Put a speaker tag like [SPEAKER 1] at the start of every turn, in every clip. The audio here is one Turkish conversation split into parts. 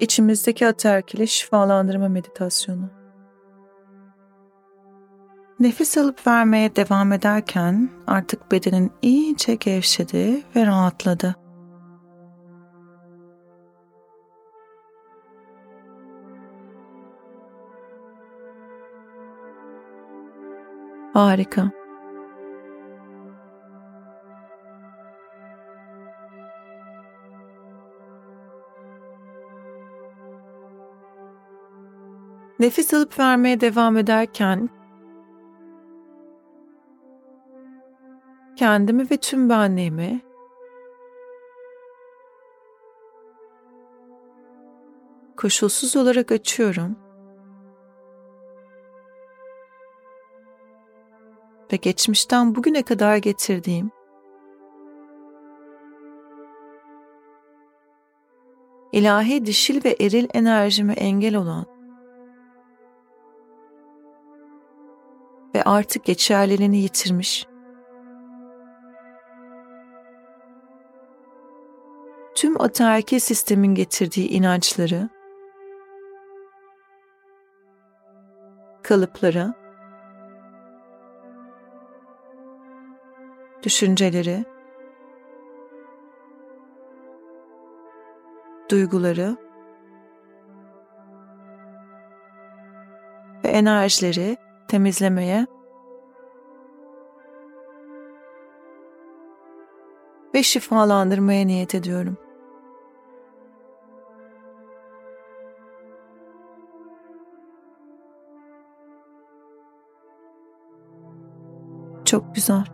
[SPEAKER 1] İçimizdeki ataerkili şifalandırma meditasyonu. Nefes alıp vermeye devam ederken artık bedenin iyice gevşedi ve rahatladı. Harika. Nefes alıp vermeye devam ederken kendimi ve tüm benliğimi koşulsuz olarak açıyorum. Ve geçmişten bugüne kadar getirdiğim ilahi dişil ve eril enerjime engel olan artık geçerliliğini yitirmiş. Tüm ataerkil sistemin getirdiği inançları, kalıpları, düşünceleri, duyguları ve enerjileri temizlemeye ve şifalandırmaya niyet ediyorum. Çok güzel.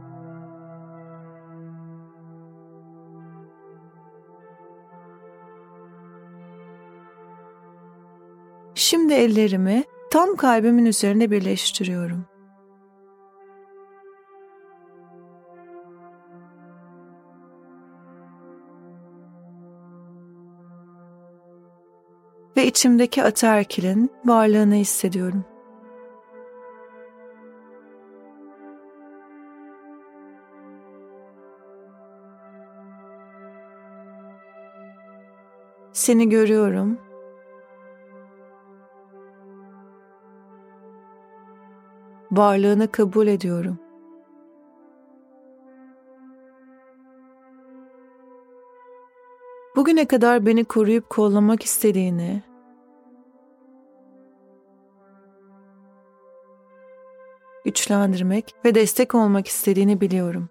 [SPEAKER 1] Şimdi ellerimi tam kalbimin üzerine birleştiriyorum. Ve içimdeki ataerkilin varlığını hissediyorum. Seni görüyorum varlığını kabul ediyorum. Bugüne kadar beni koruyup kollamak istediğini, güçlendirmek ve destek olmak istediğini biliyorum.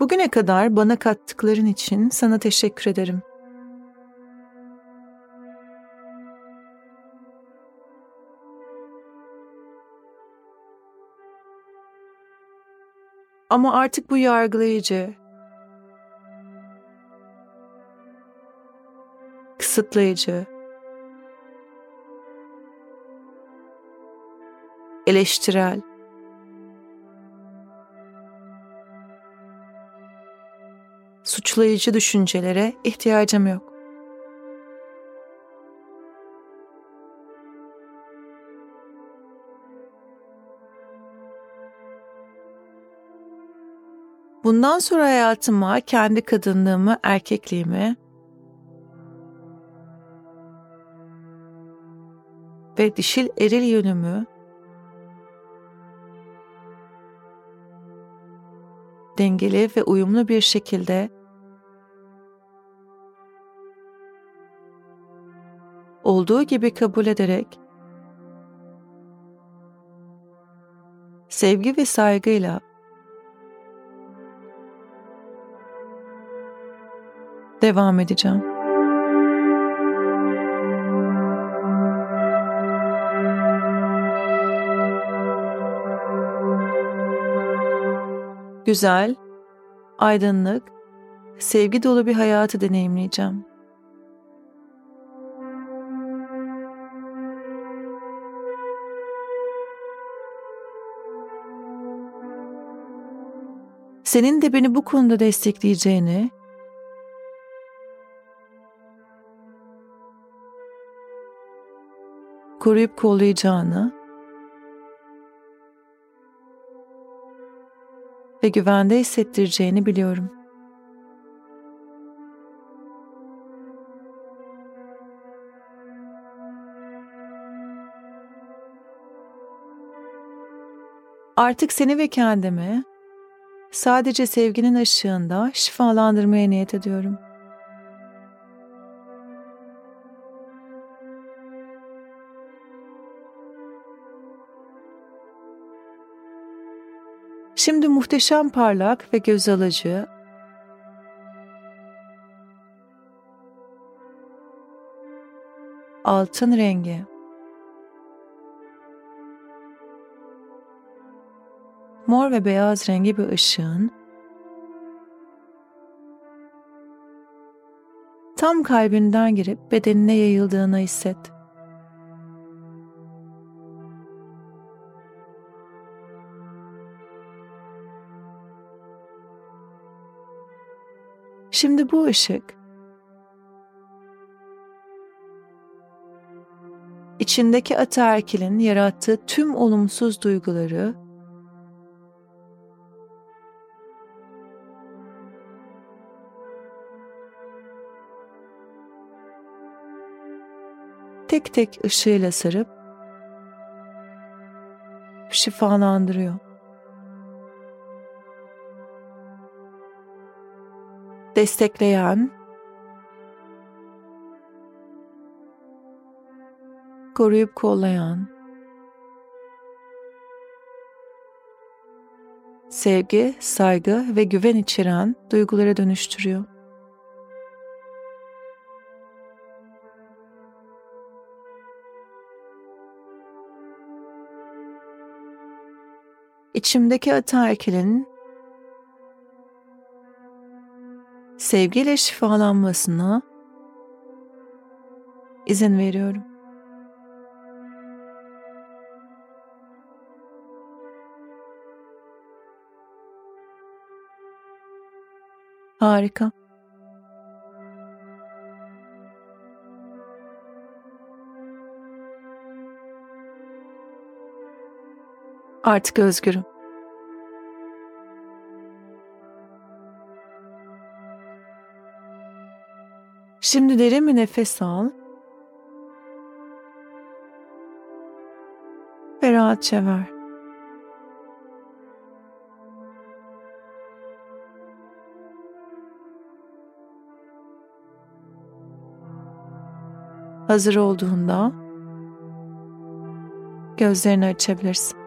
[SPEAKER 1] Bugüne kadar bana kattıkların için sana teşekkür ederim. Ama artık bu yargılayıcı, kısıtlayıcı, eleştirel, suçlayıcı düşüncelere ihtiyacım yok. Bundan sonra hayatıma kendi kadınlığımı, erkekliğimi ve dişil eril yönümü dengeli ve uyumlu bir şekilde olduğu gibi kabul ederek sevgi ve saygıyla devam edeceğim. Güzel, aydınlık, sevgi dolu bir hayatı deneyimleyeceğim. senin de beni bu konuda destekleyeceğini, koruyup kollayacağını ve güvende hissettireceğini biliyorum. Artık seni ve kendimi sadece sevginin ışığında şifalandırmaya niyet ediyorum. Şimdi muhteşem parlak ve göz alıcı altın rengi mor ve beyaz rengi bir ışığın tam kalbinden girip bedenine yayıldığını hisset. Şimdi bu ışık içindeki ataerkilin yarattığı tüm olumsuz duyguları tek tek ışığıyla sarıp şifalandırıyor. Destekleyen, koruyup kollayan, sevgi, saygı ve güven içeren duygulara dönüştürüyor. İçimdeki ataerkilin sevgiyle şifalanmasına izin veriyorum. Harika. Artık özgürüm. Şimdi derin bir nefes al. Ve rahatça ver. Hazır olduğunda gözlerini açabilirsin.